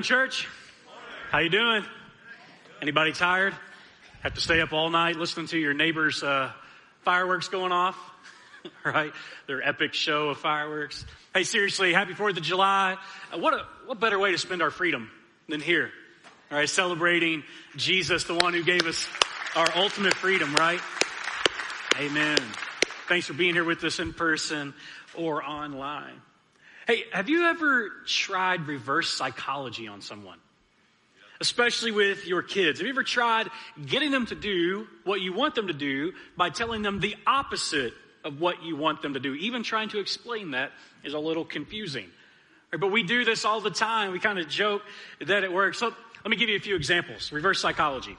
morning, church. How you doing? Anybody tired? Have to stay up all night listening to your neighbor's uh, fireworks going off? right? Their epic show of fireworks. Hey, seriously, happy 4th of July. Uh, what a, what better way to spend our freedom than here? All right, celebrating Jesus, the one who gave us our ultimate freedom, right? Amen. Thanks for being here with us in person or online. Hey, have you ever tried reverse psychology on someone? Especially with your kids. Have you ever tried getting them to do what you want them to do by telling them the opposite of what you want them to do? Even trying to explain that is a little confusing. But we do this all the time. We kind of joke that it works. So let me give you a few examples. Reverse psychology.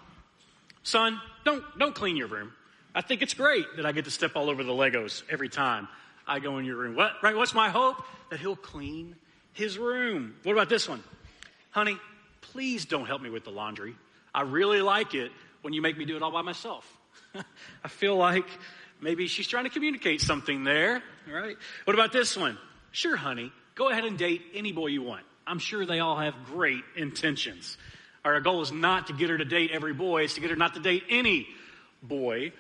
Son, don't, don't clean your room. I think it's great that I get to step all over the Legos every time I go in your room. What, right? What's my hope? That he'll clean his room. What about this one? Honey, please don't help me with the laundry. I really like it when you make me do it all by myself. I feel like maybe she's trying to communicate something there, right? What about this one? Sure, honey, go ahead and date any boy you want. I'm sure they all have great intentions. Our goal is not to get her to date every boy, it's to get her not to date any boy.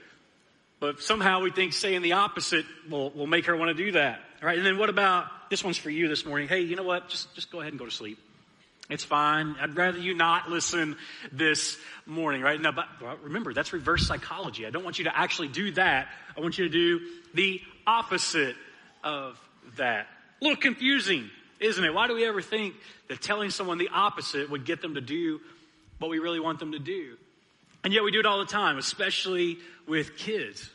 But somehow we think saying the opposite will, will make her want to do that. All right. And then what about this one's for you this morning? Hey, you know what? Just, just go ahead and go to sleep. It's fine. I'd rather you not listen this morning, right? Now, but remember, that's reverse psychology. I don't want you to actually do that. I want you to do the opposite of that. A little confusing, isn't it? Why do we ever think that telling someone the opposite would get them to do what we really want them to do? And yet we do it all the time, especially with kids.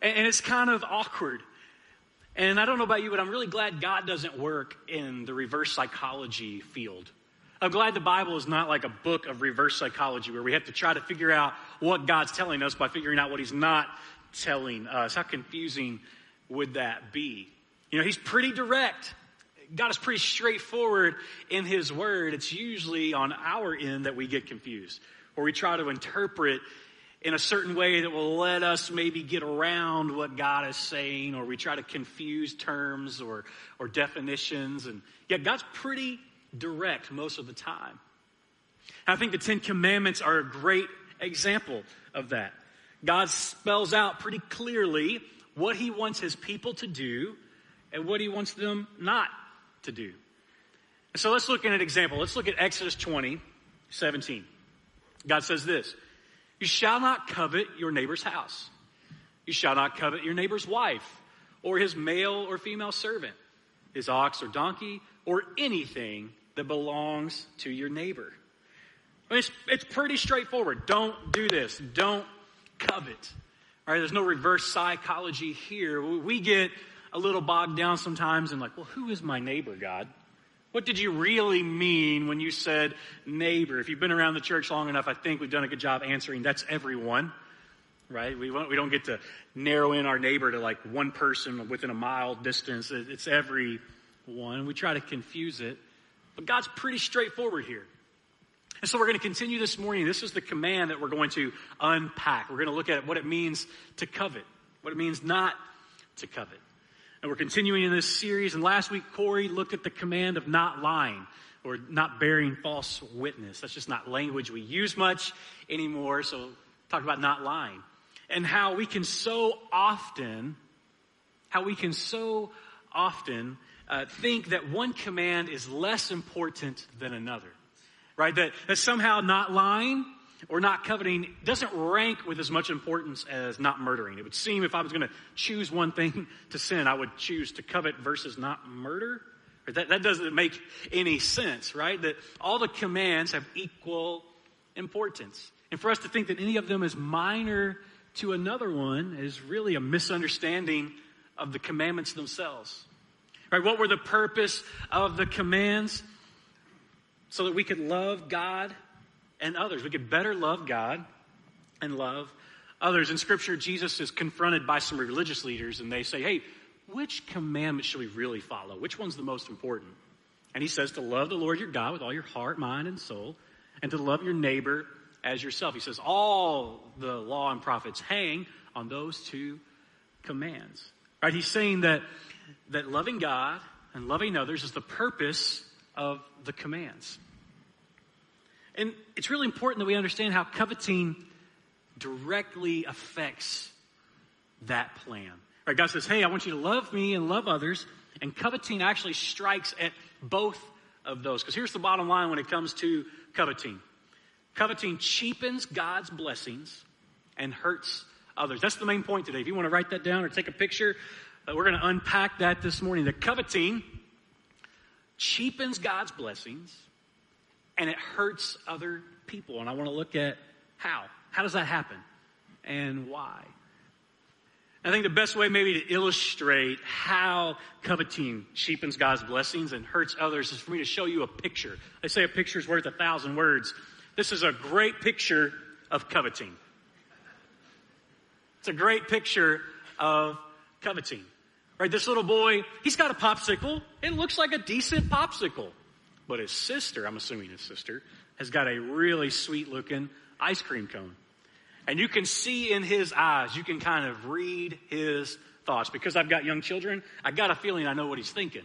And, it's kind of awkward. And I don't know about you, but I'm really glad God doesn't work in the reverse psychology field. I'm glad the Bible is not like a book of reverse psychology where we have to try to figure out what God's telling us by figuring out what He's not telling us. How confusing would that be? You know, He's pretty direct. God is pretty straightforward in His Word. It's usually on our end that we get confused or we try to interpret in a certain way that will let us maybe get around what God is saying, or we try to confuse terms or, or definitions. And yet, God's pretty direct most of the time. I think the Ten Commandments are a great example of that. God spells out pretty clearly what He wants His people to do and what He wants them not to do. So let's look at an example. Let's look at Exodus 20, 17. God says this You shall not covet your neighbor's house. You shall not covet your neighbor's wife, or his male or female servant, his ox or donkey, or anything that belongs to your neighbor. I mean, it's, it's pretty straightforward. Don't do this. Don't covet. All right, there's no reverse psychology here. We get a little bogged down sometimes and like, well, who is my neighbor, God? What did you really mean when you said neighbor? If you've been around the church long enough, I think we've done a good job answering that's everyone, right? We, we don't get to narrow in our neighbor to like one person within a mile distance. It's everyone. We try to confuse it. But God's pretty straightforward here. And so we're going to continue this morning. This is the command that we're going to unpack. We're going to look at what it means to covet, what it means not to covet. And we're continuing in this series. And last week, Corey looked at the command of not lying or not bearing false witness. That's just not language we use much anymore. So, talk about not lying and how we can so often, how we can so often uh, think that one command is less important than another, right? That, that somehow not lying or not coveting doesn't rank with as much importance as not murdering. It would seem if I was going to choose one thing to sin, I would choose to covet versus not murder. That, that doesn't make any sense, right? That all the commands have equal importance. And for us to think that any of them is minor to another one is really a misunderstanding of the commandments themselves. Right? What were the purpose of the commands? So that we could love God and others. We could better love God and love others. In Scripture, Jesus is confronted by some religious leaders, and they say, Hey, which commandment should we really follow? Which one's the most important? And he says to love the Lord your God with all your heart, mind, and soul, and to love your neighbor as yourself. He says all the law and prophets hang on those two commands. Right? He's saying that, that loving God and loving others is the purpose of the commands. And it's really important that we understand how coveting directly affects that plan. Right? God says, hey, I want you to love me and love others. And coveting actually strikes at both of those. Because here's the bottom line when it comes to coveting coveting cheapens God's blessings and hurts others. That's the main point today. If you want to write that down or take a picture, uh, we're going to unpack that this morning. The coveting cheapens God's blessings and it hurts other people. And I want to look at how. How does that happen? And why? I think the best way maybe to illustrate how coveting cheapens God's blessings and hurts others is for me to show you a picture. They say a picture is worth a thousand words. This is a great picture of coveting. It's a great picture of coveting. Right, this little boy, he's got a popsicle. It looks like a decent popsicle. But his sister, I'm assuming his sister, has got a really sweet looking ice cream cone. And you can see in his eyes, you can kind of read his thoughts. Because I've got young children, I got a feeling I know what he's thinking.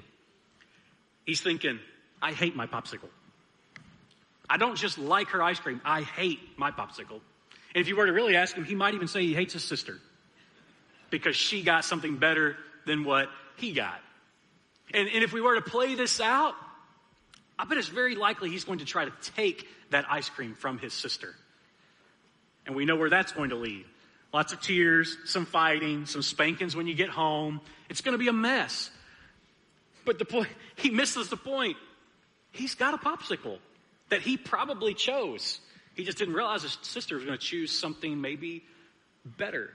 He's thinking, I hate my popsicle. I don't just like her ice cream, I hate my popsicle. And if you were to really ask him, he might even say he hates his sister because she got something better than what he got. And, and if we were to play this out, I bet it's very likely he's going to try to take that ice cream from his sister. And we know where that's going to lead. Lots of tears, some fighting, some spankings when you get home. It's going to be a mess. But the point, he misses the point. He's got a popsicle that he probably chose. He just didn't realize his sister was going to choose something maybe better.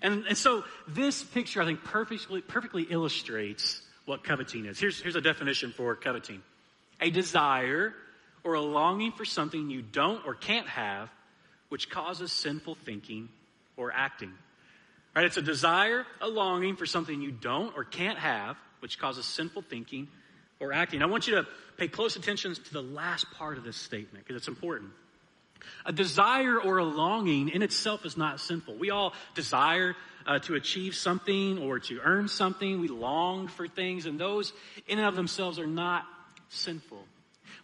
And, and so this picture, I think, perfectly, perfectly illustrates what coveting is. Here's, here's a definition for coveting. A desire or a longing for something you don't or can't have, which causes sinful thinking or acting. Right? It's a desire, a longing for something you don't or can't have, which causes sinful thinking or acting. I want you to pay close attention to the last part of this statement because it's important. A desire or a longing in itself is not sinful. We all desire uh, to achieve something or to earn something. We long for things, and those in and of themselves are not sinful.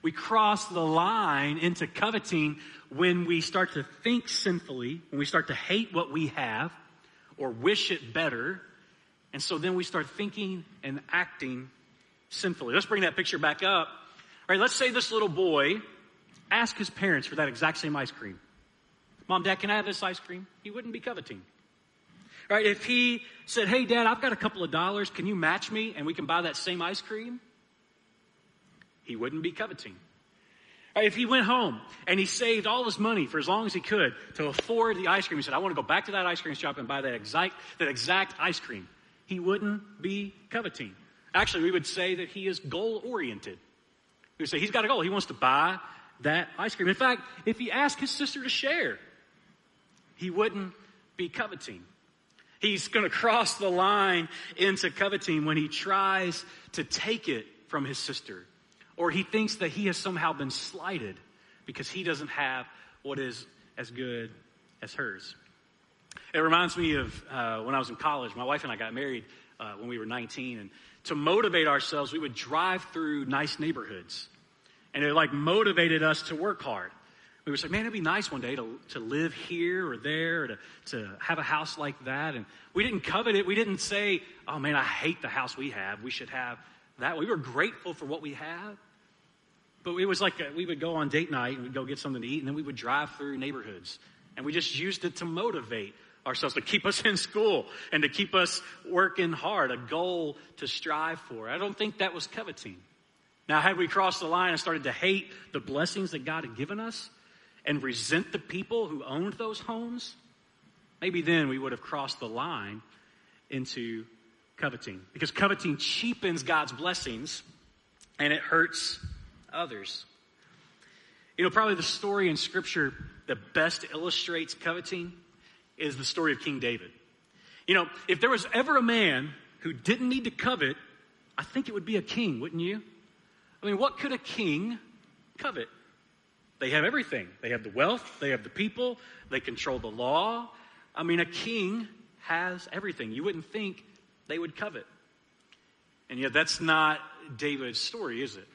We cross the line into coveting when we start to think sinfully, when we start to hate what we have or wish it better. And so then we start thinking and acting sinfully. Let's bring that picture back up. All right, let's say this little boy asked his parents for that exact same ice cream. Mom, Dad, can I have this ice cream? He wouldn't be coveting. Right? If he said, Hey, Dad, I've got a couple of dollars. Can you match me and we can buy that same ice cream? He wouldn't be coveting. Uh, if he went home and he saved all his money for as long as he could to afford the ice cream, he said, I want to go back to that ice cream shop and buy that exact, that exact ice cream. He wouldn't be coveting. Actually, we would say that he is goal oriented. We would say he's got a goal. He wants to buy that ice cream. In fact, if he asked his sister to share, he wouldn't be coveting. He's going to cross the line into coveting when he tries to take it from his sister, or he thinks that he has somehow been slighted because he doesn't have what is as good as hers. It reminds me of uh, when I was in college. My wife and I got married uh, when we were 19, and to motivate ourselves, we would drive through nice neighborhoods and it like motivated us to work hard. We would say, man, it'd be nice one day to, to live here or there, or to, to have a house like that. And we didn't covet it. We didn't say, oh man, I hate the house we have. We should have that. We were grateful for what we have. But it was like a, we would go on date night and we'd go get something to eat, and then we would drive through neighborhoods. And we just used it to motivate ourselves, to keep us in school and to keep us working hard, a goal to strive for. I don't think that was coveting. Now, had we crossed the line and started to hate the blessings that God had given us and resent the people who owned those homes, maybe then we would have crossed the line into coveting. Because coveting cheapens God's blessings and it hurts others. You know, probably the story in Scripture that best illustrates coveting is the story of King David. You know, if there was ever a man who didn't need to covet, I think it would be a king, wouldn't you? I mean, what could a king covet? They have everything. They have the wealth, they have the people, they control the law. I mean, a king has everything. You wouldn't think they would covet. And yet, that's not David's story, is it?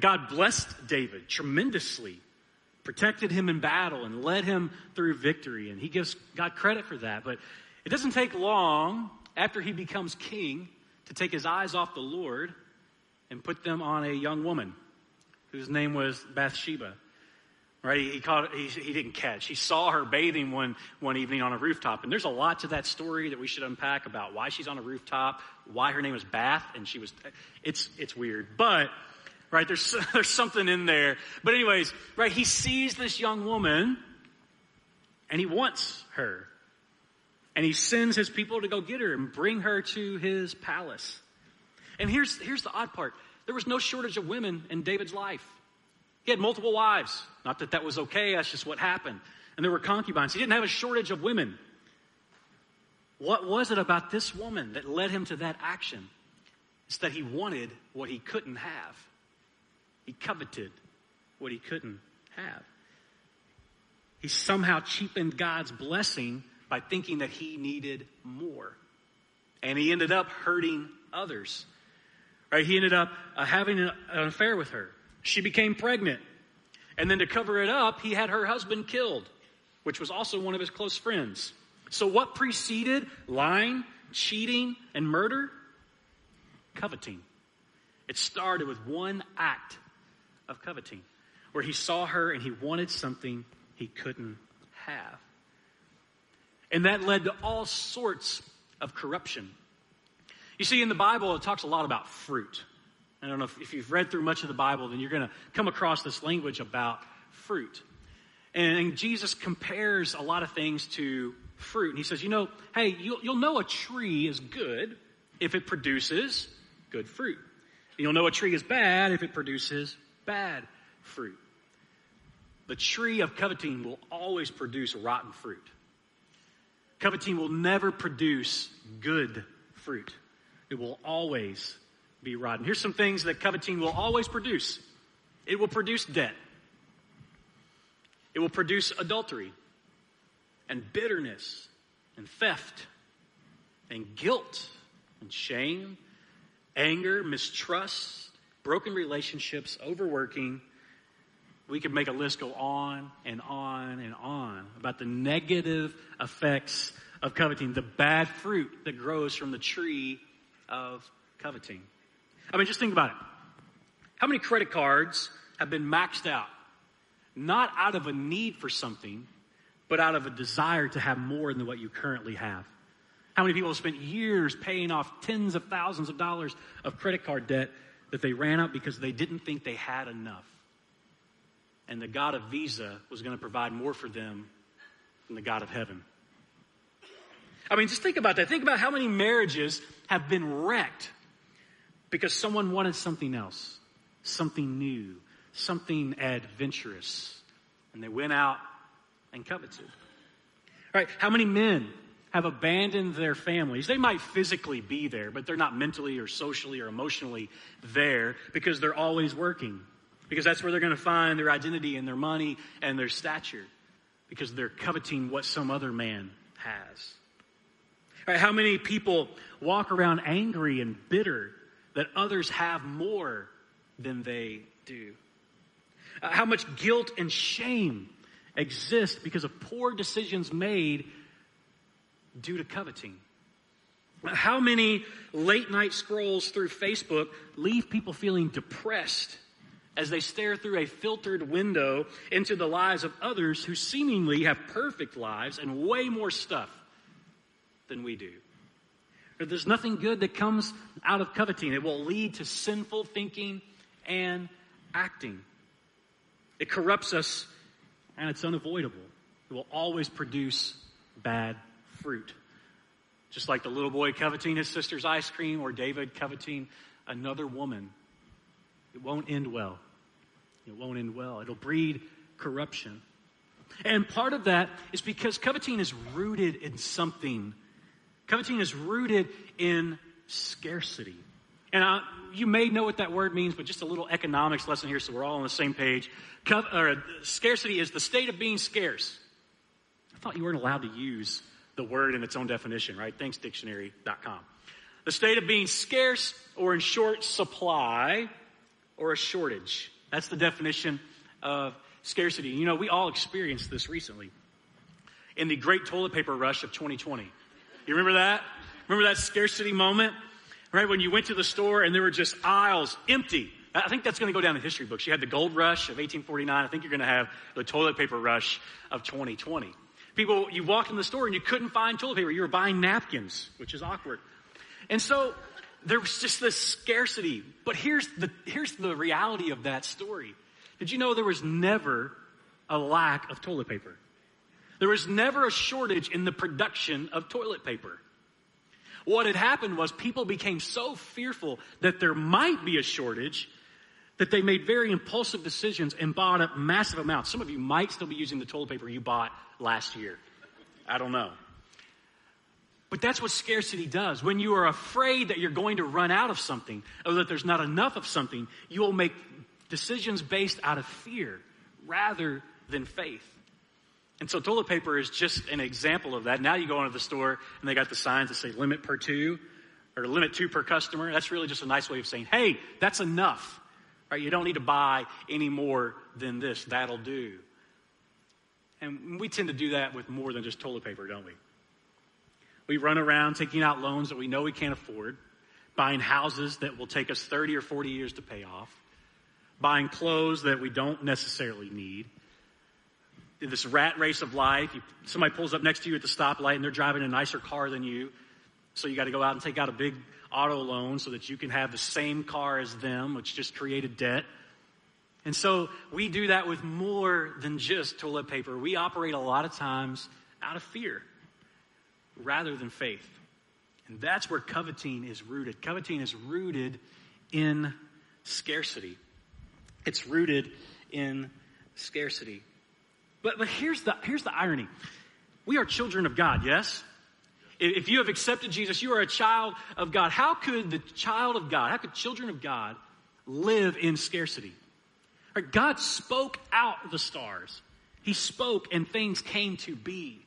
God blessed David tremendously protected him in battle and led him through victory. And he gives God credit for that. But it doesn't take long after he becomes king to take his eyes off the Lord and put them on a young woman whose name was Bathsheba. Right? He, caught, he, he didn't catch. He saw her bathing one, one evening on a rooftop. And there's a lot to that story that we should unpack about why she's on a rooftop, why her name was Bath, and she was, it's, it's weird. But, right, there's, there's something in there. But anyways, right, he sees this young woman and he wants her. And he sends his people to go get her and bring her to his palace. And here's, here's the odd part. There was no shortage of women in David's life. He had multiple wives. Not that that was okay, that's just what happened. And there were concubines. He didn't have a shortage of women. What was it about this woman that led him to that action? It's that he wanted what he couldn't have. He coveted what he couldn't have. He somehow cheapened God's blessing by thinking that he needed more. And he ended up hurting others. Right? He ended up uh, having an affair with her. She became pregnant. And then to cover it up, he had her husband killed, which was also one of his close friends. So, what preceded lying, cheating, and murder? Coveting. It started with one act of coveting, where he saw her and he wanted something he couldn't have. And that led to all sorts of corruption. You see, in the Bible, it talks a lot about fruit. I don't know if, if you've read through much of the Bible, then you're going to come across this language about fruit. And, Jesus compares a lot of things to fruit. And he says, you know, hey, you'll, you'll know a tree is good if it produces good fruit. And you'll know a tree is bad if it produces bad fruit. The tree of coveting will always produce rotten fruit. Coveting will never produce good fruit. It will always be rotten. Here's some things that coveting will always produce it will produce debt, it will produce adultery, and bitterness, and theft, and guilt, and shame, anger, mistrust, broken relationships, overworking. We could make a list go on and on and on about the negative effects of coveting, the bad fruit that grows from the tree of coveting. I mean, just think about it. How many credit cards have been maxed out? Not out of a need for something, but out of a desire to have more than what you currently have. How many people have spent years paying off tens of thousands of dollars of credit card debt that they ran up because they didn't think they had enough? And the God of Visa was going to provide more for them than the God of heaven. I mean, just think about that. Think about how many marriages have been wrecked because someone wanted something else, something new, something adventurous. And they went out and coveted. All right, How many men have abandoned their families? They might physically be there, but they're not mentally or socially or emotionally there because they're always working. Because that's where they're going to find their identity and their money and their stature. Because they're coveting what some other man has. Right, how many people walk around angry and bitter that others have more than they do? Uh, how much guilt and shame exist because of poor decisions made due to coveting? How many late night scrolls through Facebook leave people feeling depressed as they stare through a filtered window into the lives of others who seemingly have perfect lives and way more stuff than we do. There's nothing good that comes out of coveting. It will lead to sinful thinking and acting. It corrupts us and it's unavoidable. It will always produce bad fruit. Just like the little boy coveting his sister's ice cream or David coveting another woman. It won't end well. It won't end well. It'll breed corruption. And part of that is because coveting is rooted in something Coveting is rooted in scarcity. And I, you may know what that word means, but just a little economics lesson here so we're all on the same page. Co- or, uh, scarcity is the state of being scarce. I thought you weren't allowed to use the word in its own definition, right? Thanks, dictionary.com. The state of being scarce or in short supply or a shortage. That's the definition of scarcity. You know, we all experienced this recently in the great toilet paper rush of 2020. You remember that? Remember that scarcity moment? Right? When you went to the store and there were just aisles empty. I think that's going to go down in history books. You had the gold rush of 1849. I think you're going to have the toilet paper rush of 2020. People, you walked in the store and you couldn't find toilet paper. You were buying napkins, which is awkward. And so there was just this scarcity. But here's the, here's the reality of that story. Did you know there was never a lack of toilet paper? There was never a shortage in the production of toilet paper. What had happened was people became so fearful that there might be a shortage that they made very impulsive decisions and bought up massive amounts. Some of you might still be using the toilet paper you bought last year. I don't know. But that's what scarcity does. When you are afraid that you're going to run out of something or that there's not enough of something, you will make decisions based out of fear rather than faith. And so toilet paper is just an example of that. Now you go into the store and they got the signs that say limit per two or limit two per customer. That's really just a nice way of saying, hey, that's enough. Right? You don't need to buy any more than this. That'll do. And we tend to do that with more than just toilet paper, don't we? We run around taking out loans that we know we can't afford, buying houses that will take us 30 or 40 years to pay off, buying clothes that we don't necessarily need. In this rat race of life, you, somebody pulls up next to you at the stoplight and they're driving a nicer car than you. So you got to go out and take out a big auto loan so that you can have the same car as them, which just created debt. And so we do that with more than just toilet paper. We operate a lot of times out of fear rather than faith. And that's where coveting is rooted. Coveting is rooted in scarcity. It's rooted in scarcity. But, but here's, the, here's the irony. We are children of God, yes? If you have accepted Jesus, you are a child of God. How could the child of God, how could children of God live in scarcity? God spoke out the stars. He spoke and things came to be.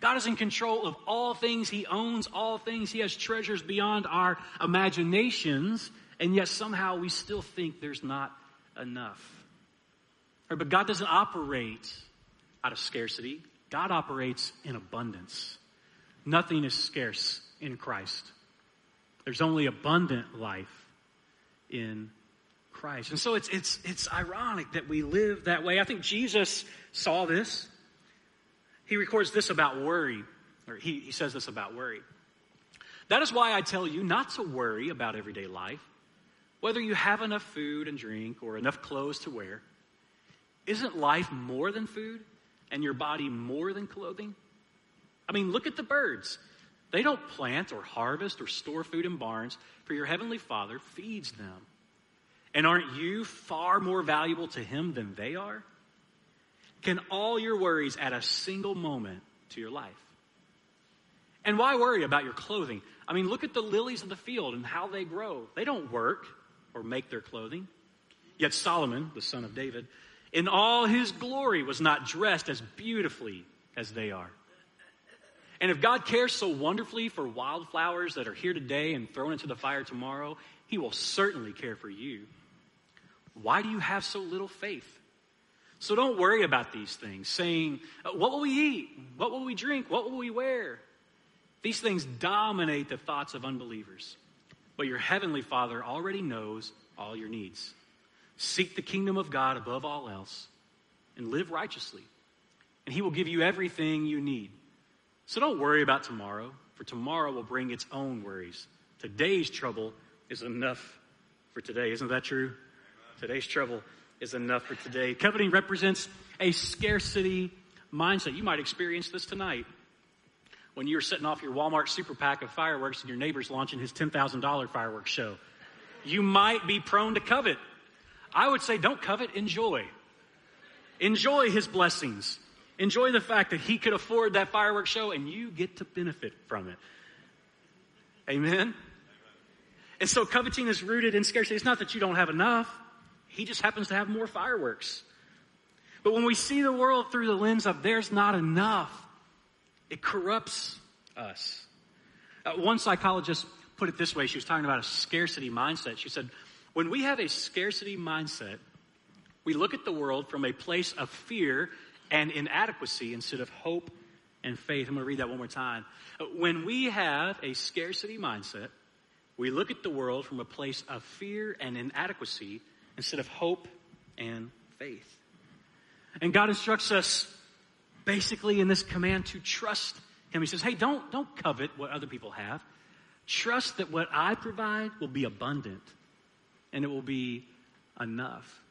God is in control of all things. He owns all things. He has treasures beyond our imaginations. And yet somehow we still think there's not enough. But God doesn't operate out of scarcity. God operates in abundance. Nothing is scarce in Christ. There's only abundant life in Christ. And so it's, it's, it's ironic that we live that way. I think Jesus saw this. He records this about worry, or he, he says this about worry. That is why I tell you not to worry about everyday life, whether you have enough food and drink or enough clothes to wear. Isn't life more than food and your body more than clothing? I mean, look at the birds. They don't plant or harvest or store food in barns, for your heavenly Father feeds them. And aren't you far more valuable to Him than they are? Can all your worries add a single moment to your life? And why worry about your clothing? I mean, look at the lilies of the field and how they grow. They don't work or make their clothing. Yet Solomon, the son of David, in all his glory was not dressed as beautifully as they are. And if God cares so wonderfully for wildflowers that are here today and thrown into the fire tomorrow, he will certainly care for you. Why do you have so little faith? So don't worry about these things, saying, uh, What will we eat? What will we drink? What will we wear? These things dominate the thoughts of unbelievers. But your heavenly Father already knows all your needs. Seek the kingdom of God above all else and live righteously, and He will give you everything you need. So don't worry about tomorrow, for tomorrow will bring its own worries. Today's trouble is enough for today. Isn't that true? Today's trouble is enough for today. Coveting represents a scarcity mindset. You might experience this tonight when you're setting off your Walmart super pack of fireworks and your neighbor's launching his $10,000 fireworks show. You might be prone to covet. I would say don't covet, enjoy. Enjoy his blessings. Enjoy the fact that he could afford that fireworks show and you get to benefit from it. Amen? And so coveting is rooted in scarcity. It's not that you don't have enough. He just happens to have more fireworks. But when we see the world through the lens of there's not enough, it corrupts us. Uh, one psychologist put it this way. She was talking about a scarcity mindset. She said, when we have a scarcity mindset, We look at the world from a place of fear and inadequacy instead of hope and faith. I'm going to read that one more time. When we have a scarcity mindset, we look at the world from a place of fear and inadequacy instead of hope and faith. And God instructs us basically in this command to trust Him. He says, hey, don't, don't covet what other people have. Trust that what I provide will be abundant and it will be enough.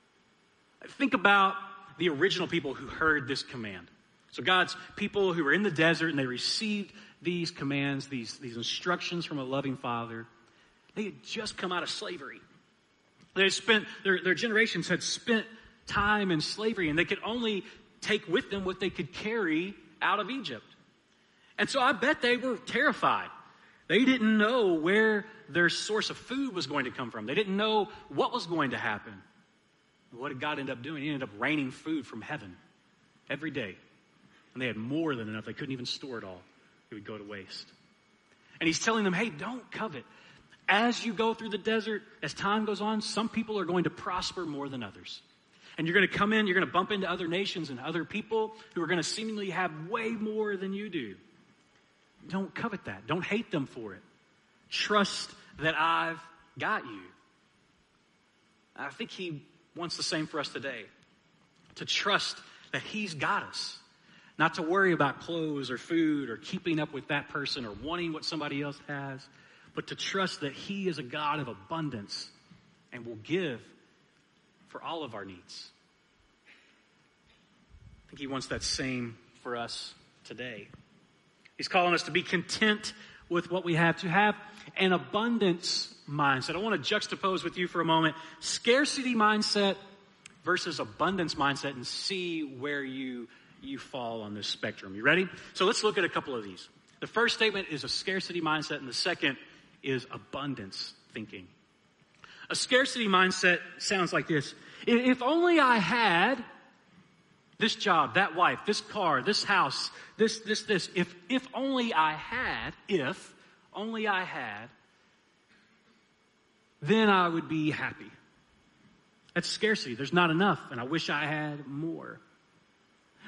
Think about the original people who heard this command. So God's people who were in the desert and they received these commands, these, these instructions from a loving father, they had just come out of slavery. They spent, their, their generations had spent time in slavery and they could only take with them what they could carry out of Egypt. And so I bet they were terrified. They didn't know where their source of food was going to come from. They didn't know what was going to happen. What did God end up doing? He ended up raining food from heaven every day. And they had more than enough. They couldn't even store it all. It would go to waste. And he's telling them, hey, don't covet. As you go through the desert, as time goes on, some people are going to prosper more than others. And you're going to come in, you're going to bump into other nations and other people who are going to seemingly have way more than you do. Don't covet that. Don't hate them for it. Trust that I've got you. I think he wants the same for us today. To trust that he's got us. Not to worry about clothes or food or keeping up with that person or wanting what somebody else has, but to trust that he is a God of abundance and will give for all of our needs. I think he wants that same for us today. He's calling us to be content with what we have, to have an abundance mindset. I want to juxtapose with you for a moment scarcity mindset versus abundance mindset and see where you, you fall on this spectrum. You ready? So let's look at a couple of these. The first statement is a scarcity mindset, and the second is abundance thinking. A scarcity mindset sounds like this. If only I had this job, that wife, this car, this house, this, this, this. If, if only I had, if only I had, then I would be happy. That's scarcity. There's not enough, and I wish I had more.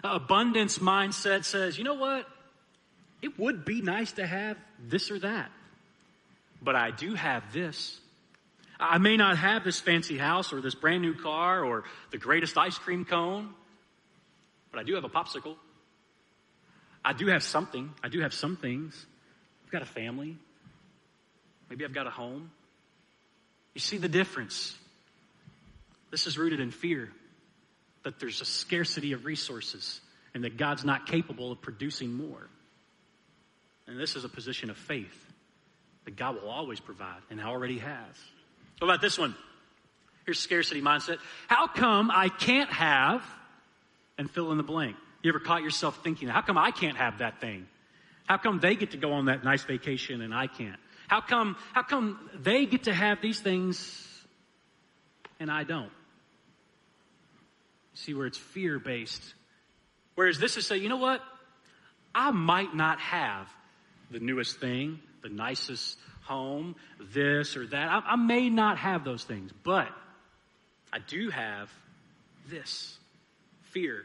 Abundance mindset says, you know what? It would be nice to have this or that, but I do have this. I may not have this fancy house or this brand new car or the greatest ice cream cone, but I do have a popsicle. I do have something. I do have some things. I've got a family. Maybe I've got a home. You see the difference. This is rooted in fear that there's a scarcity of resources and that God's not capable of producing more. And this is a position of faith that God will always provide and already has. What about this one? Here's scarcity mindset. How come I can't have and fill in the blank. You ever caught yourself thinking, how come I can't have that thing? How come they get to go on that nice vacation and I can't? How come, how come they get to have these things and I don't? See where it's fear based. Whereas this is say, you know what? I might not have the newest thing, the nicest home, this or that. I, I may not have those things, but I do have this fear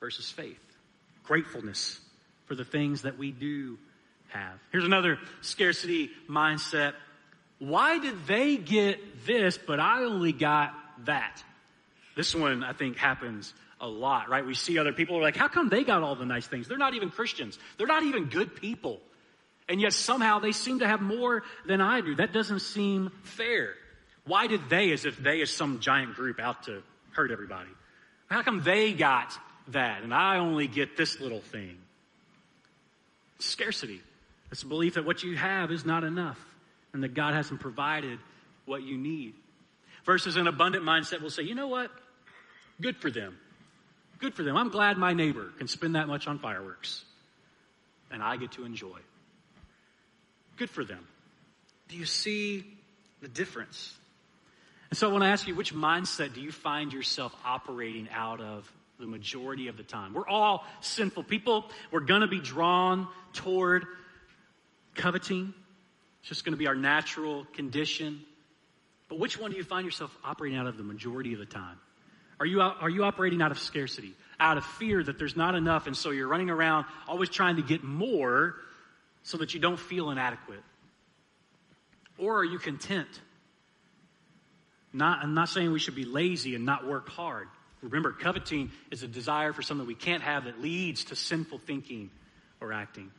versus faith, gratefulness for the things that we do have. Here's another scarcity mindset. Why did they get this, but I only got that? This one, I think, happens a lot, right? We see other people are like, how come they got all the nice things? They're not even Christians. They're not even good people. And yet somehow they seem to have more than I do. That doesn't seem fair. Why did they, as if they is some giant group out to hurt everybody? How come they got that and I only get this little thing? Scarcity. It's a belief that what you have is not enough and that God hasn't provided what you need. Versus an abundant mindset will say, you know what? Good for them. Good for them. I'm glad my neighbor can spend that much on fireworks and I get to enjoy. Good for them. Do you see the difference? And so I want to ask you, which mindset do you find yourself operating out of the majority of the time? We're all sinful people. We're going to be drawn toward coveting. It's just going to be our natural condition. But which one do you find yourself operating out of the majority of the time? Are you, are you operating out of scarcity, out of fear that there's not enough, and so you're running around always trying to get more so that you don't feel inadequate? Or are you content? Not, I'm not saying we should be lazy and not work hard. Remember, coveting is a desire for something we can't have that leads to sinful thinking or acting.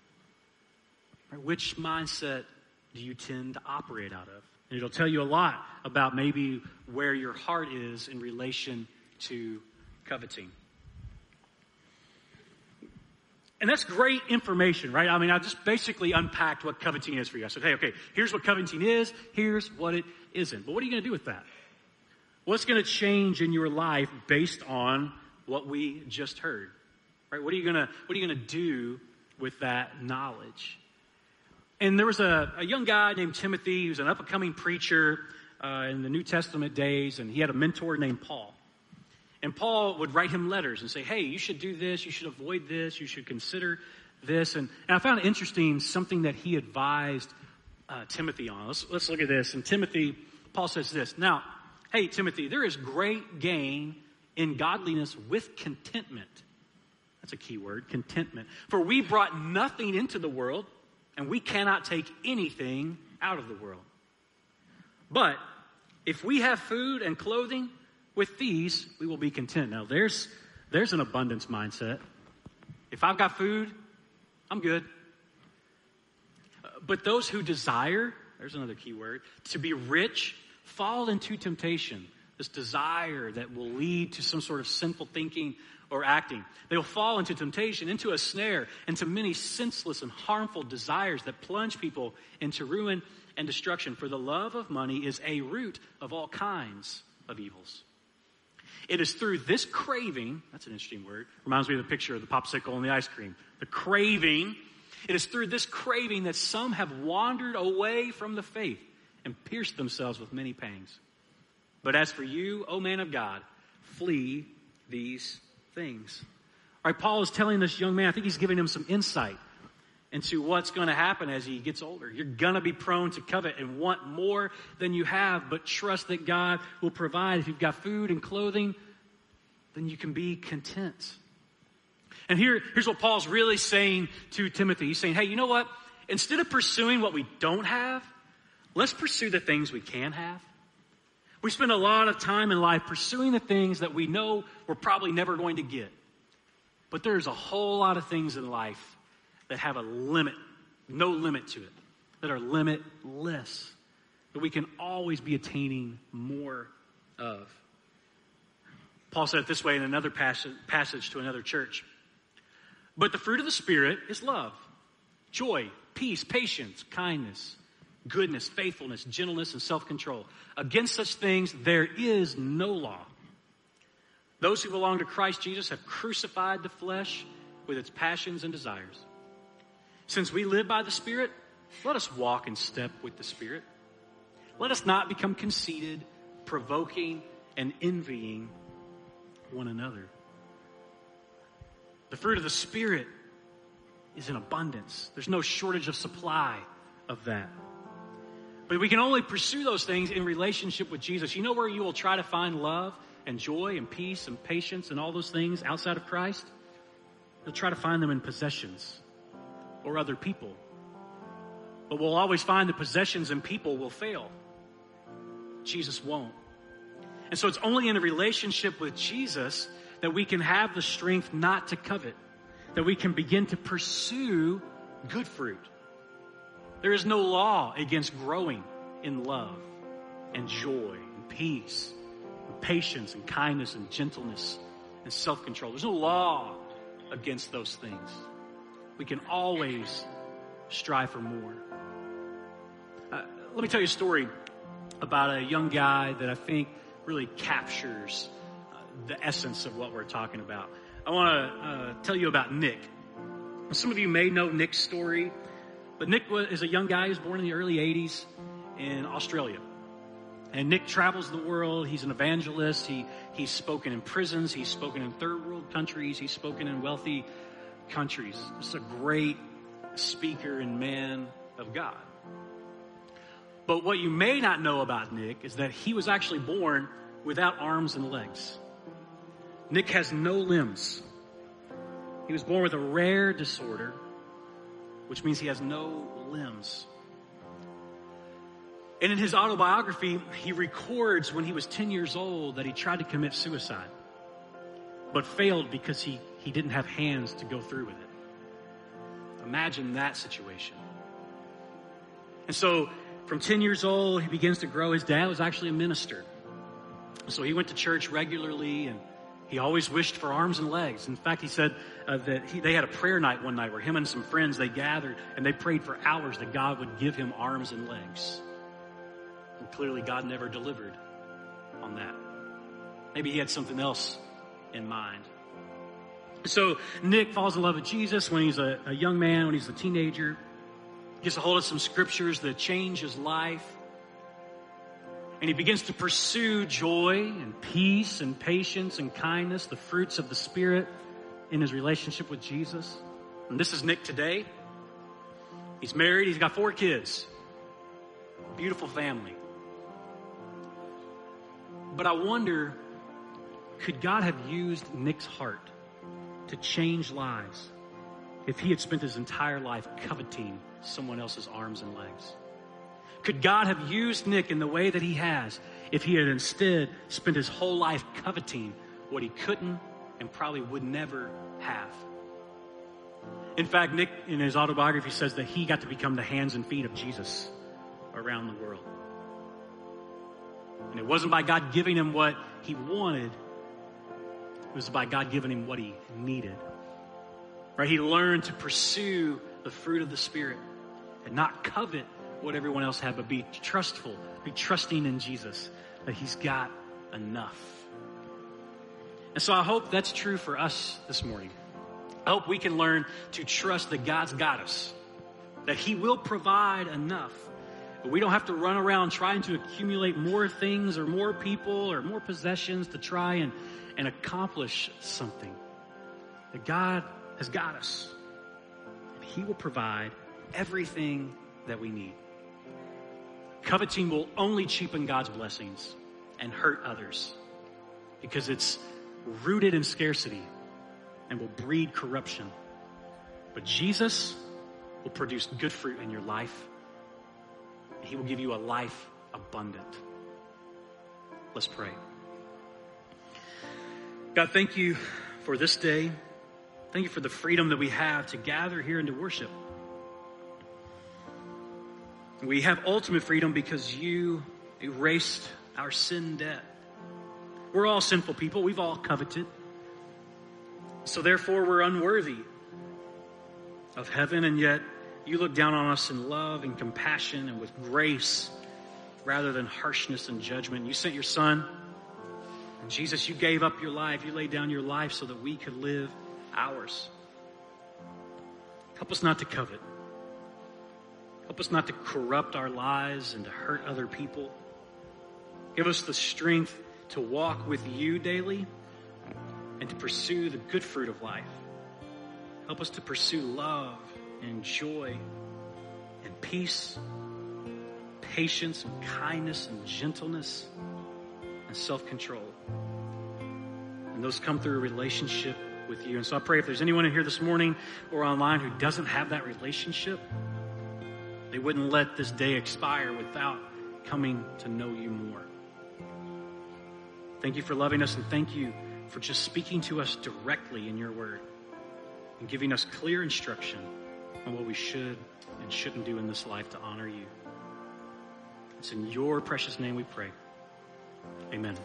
Which mindset do you tend to operate out of? And it'll tell you a lot about maybe where your heart is in relation to coveting. And that's great information, right? I mean, I just basically unpacked what coveting is for you. I said, hey, okay, here's what coveting is, here's what it isn't. But what are you going to do with that? What's going to change in your life based on what we just heard? Right? What are you going to, what are you going to do with that knowledge? And there was a, a young guy named Timothy who's an up and coming preacher uh, in the New Testament days, and he had a mentor named Paul. And Paul would write him letters and say, hey, you should do this, you should avoid this, you should consider this. And, and I found it interesting something that he advised uh, Timothy on. Let's, let's look at this. And Timothy, Paul says this Now, hey, Timothy, there is great gain in godliness with contentment. That's a key word, contentment. For we brought nothing into the world, and we cannot take anything out of the world. But if we have food and clothing, with these we will be content. Now there's there's an abundance mindset. If I've got food, I'm good. Uh, but those who desire, there's another key word, to be rich fall into temptation. This desire that will lead to some sort of sinful thinking or acting. They will fall into temptation, into a snare, into many senseless and harmful desires that plunge people into ruin and destruction. For the love of money is a root of all kinds of evils. It is through this craving, that's an interesting word, reminds me of the picture of the popsicle and the ice cream. The craving, it is through this craving that some have wandered away from the faith and pierced themselves with many pangs. But as for you, O man of God, flee these things. All right, Paul is telling this young man, I think he's giving him some insight into what's going to happen as he gets older. You're going to be prone to covet and want more than you have, but trust that God will provide. If you've got food and clothing, then you can be content. And here, here's what Paul's really saying to Timothy. He's saying, hey, you know what? Instead of pursuing what we don't have, let's pursue the things we can have. We spend a lot of time in life pursuing the things that we know we're probably never going to get. But there's a whole lot of things in life that have a limit, no limit to it, that are limitless, that we can always be attaining more of. Paul said it this way in another passage, passage to another church. But the fruit of the Spirit is love, joy, peace, patience, kindness goodness, faithfulness, gentleness, and self control. Against such things, there is no law. Those who belong to Christ Jesus have crucified the flesh with its passions and desires. Since we live by the Spirit, let us walk in step with the Spirit. Let us not become conceited, provoking, and envying one another. The fruit of the Spirit is in abundance. There's no shortage of supply of that. But we can only pursue those things in relationship with Jesus. You know where you will try to find love and joy and peace and patience and all those things outside of Christ? You'll try to find them in possessions or other people. But we'll always find the possessions and people will fail. Jesus won't. And so it's only in a relationship with Jesus that we can have the strength not to covet, that we can begin to pursue good fruit there is no law against growing in love and joy and peace and patience and kindness and gentleness and self control. There's no law against those things. We can always strive for more. Uh, let me tell you a story about a young guy that I think really captures uh, the essence of what we're talking about. I want to uh, tell you about Nick. Some of you may know Nick's story. But Nick is a young guy who's born in the early 80s in Australia. And Nick travels the world. He's an evangelist. He, he's spoken in prisons. He's spoken in third world countries. He's spoken in wealthy countries. Just a great speaker and man of God. But what you may not know about Nick is that he was actually born without arms and legs. Nick has no limbs. He was born with a rare disorder, which means he has no limbs. And in his autobiography, he records when he was 10 years old that he tried to commit suicide, but failed because he, he didn't have hands to go through with it. Imagine that situation. And so, from 10 years old, he begins to grow. His dad was actually a minister. So he went to church regularly and he always wished for arms and legs. In fact, he said uh, that he, they had a prayer night one night where him and some friends, they gathered and they prayed for hours that God would give him arms and legs. And clearly God never delivered on that. Maybe he had something else in mind. So Nick falls in love with Jesus when he's a, a young man, when he's a teenager. Gets a hold of some scriptures that change his life. And he begins to pursue joy and peace and patience and kindness, the fruits of the Spirit in his relationship with Jesus. And this is Nick today. He's married, he's got four kids. Beautiful family. But I wonder could God have used Nick's heart to change lives if he had spent his entire life coveting someone else's arms and legs? Could God have used Nick in the way that he has if he had instead spent his whole life coveting what he couldn't and probably would never have? In fact, Nick, in his autobiography, says that he got to become the hands and feet of Jesus around the world. And it wasn't by God giving him what he wanted, it was by God giving him what he needed. Right? He learned to pursue the fruit of the Spirit and not covet what everyone else had, but be trustful, be trusting in Jesus that He's got enough. And so I hope that's true for us this morning. I hope we can learn to trust that God's got us, that He will provide enough. But we don't have to run around trying to accumulate more things or more people or more possessions to try and, and accomplish something. That God has got us. And He will provide everything that we need. Coveting will only cheapen God's blessings and hurt others because it's rooted in scarcity and will breed corruption. But Jesus will produce good fruit in your life. He will give you a life abundant. Let's pray. God, thank you for this day. Thank you for the freedom that we have to gather here and to worship. We have ultimate freedom because you erased our sin debt. We're all sinful people. We've all coveted. So therefore, we're unworthy of heaven, and yet you look down on us in love and compassion and with grace rather than harshness and judgment. You sent your son. And Jesus, you gave up your life. You laid down your life so that we could live ours. Help us not to covet. Help us not to corrupt our lives and to hurt other people. Give us the strength to walk with you daily and to pursue the good fruit of life. Help us to pursue love and joy and peace, patience and kindness and gentleness and self control. And those come through a relationship with you. And so I pray if there's anyone in here this morning or online who doesn't have that relationship, they wouldn't let this day expire without coming to know you more. Thank you for loving us and thank you for just speaking to us directly in your word and giving us clear instruction on what we should and shouldn't do in this life to honor you. It's in your precious name we pray. Amen.